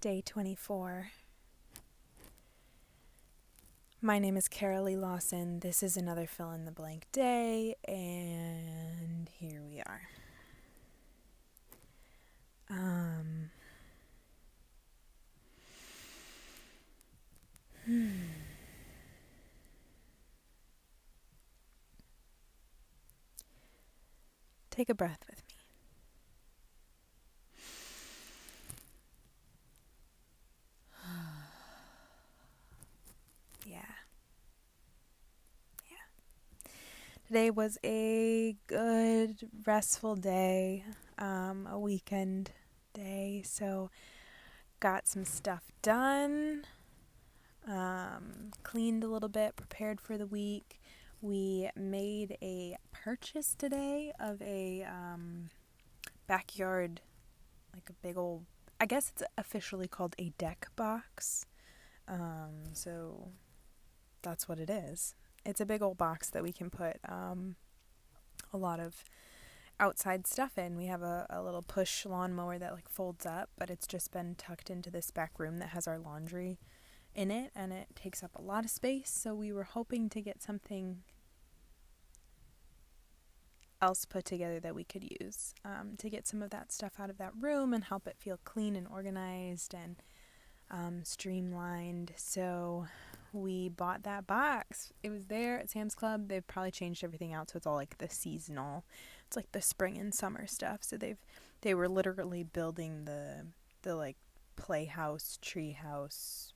Day 24. My name is Carolee Lawson. This is another fill in the blank day, and here we are. Um, hmm. Take a breath with me. yeah. Yeah. Today was a good, restful day, um, a weekend day, so got some stuff done, um, cleaned a little bit, prepared for the week. We made a purchase today of a um, backyard, like a big old, I guess it's officially called a deck box. Um, so that's what it is. It's a big old box that we can put um, a lot of outside stuff in. We have a, a little push lawnmower that like folds up, but it's just been tucked into this back room that has our laundry in it and it takes up a lot of space. So we were hoping to get something else put together that we could use um, to get some of that stuff out of that room and help it feel clean and organized and um, streamlined. So we bought that box. It was there at Sam's Club. They've probably changed everything out, so it's all like the seasonal. It's like the spring and summer stuff. So they've they were literally building the the like playhouse, treehouse,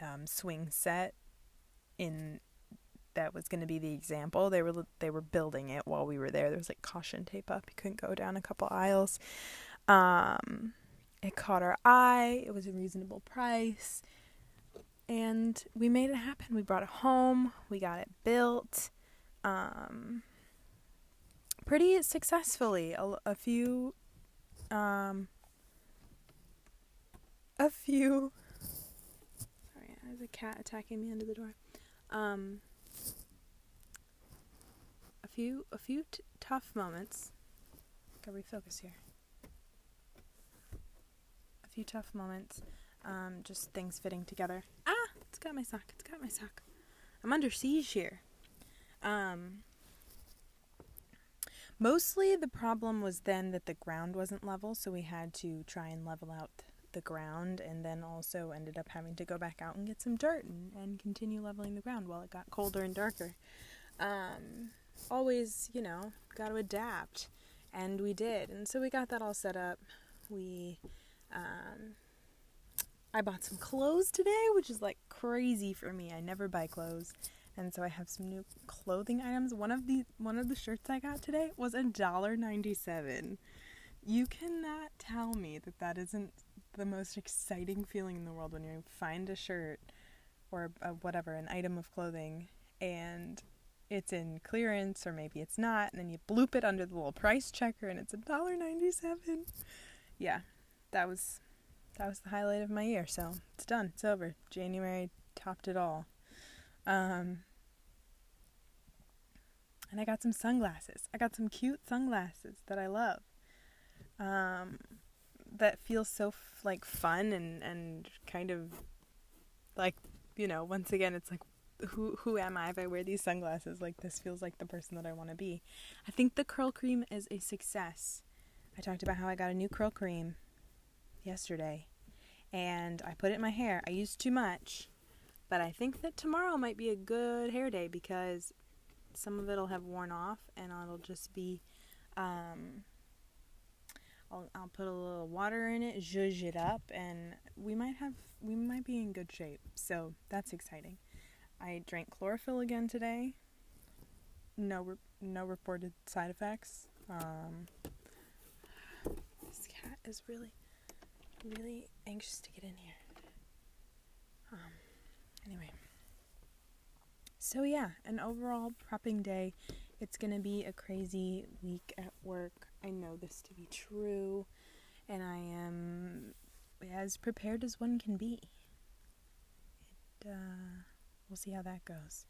um, swing set in that was going to be the example. They were they were building it while we were there. There was like caution tape up. You couldn't go down a couple aisles. Um, it caught our eye. It was a reasonable price. And we made it happen. We brought it home. We got it built. Um, pretty successfully. A, a few um, a few sorry, there's a cat attacking me under the door. Um, a few a few t- tough moments. Gotta refocus here. A few tough moments. Um, just things fitting together. Ah, it's got my sock. It's got my sock. I'm under siege here. Um, mostly the problem was then that the ground wasn't level, so we had to try and level out the ground, and then also ended up having to go back out and get some dirt and, and continue leveling the ground while it got colder and darker. Um, always, you know, got to adapt. And we did. And so we got that all set up. We, um, I bought some clothes today, which is like crazy for me. I never buy clothes. And so I have some new clothing items. One of the one of the shirts I got today was a dollar ninety seven. You cannot tell me that that isn't the most exciting feeling in the world when you find a shirt or a, whatever an item of clothing and it's in clearance or maybe it's not and then you bloop it under the little price checker and it's a dollar 97 yeah that was that was the highlight of my year so it's done it's over january topped it all um and i got some sunglasses i got some cute sunglasses that i love um that feels so f- like fun and and kind of like you know once again it's like who who am I if I wear these sunglasses? Like this feels like the person that I want to be. I think the curl cream is a success. I talked about how I got a new curl cream yesterday and I put it in my hair. I used too much, but I think that tomorrow might be a good hair day because some of it'll have worn off and it'll just be um I'll, I'll put a little water in it, zhuzh it up, and we might have we might be in good shape. So that's exciting. I drank chlorophyll again today. No, re- no reported side effects. Um, this cat is really, really anxious to get in here. Um, anyway. So yeah, an overall prepping day. It's gonna be a crazy week at work. I know this to be true, and I am as prepared as one can be. It, uh, we'll see how that goes.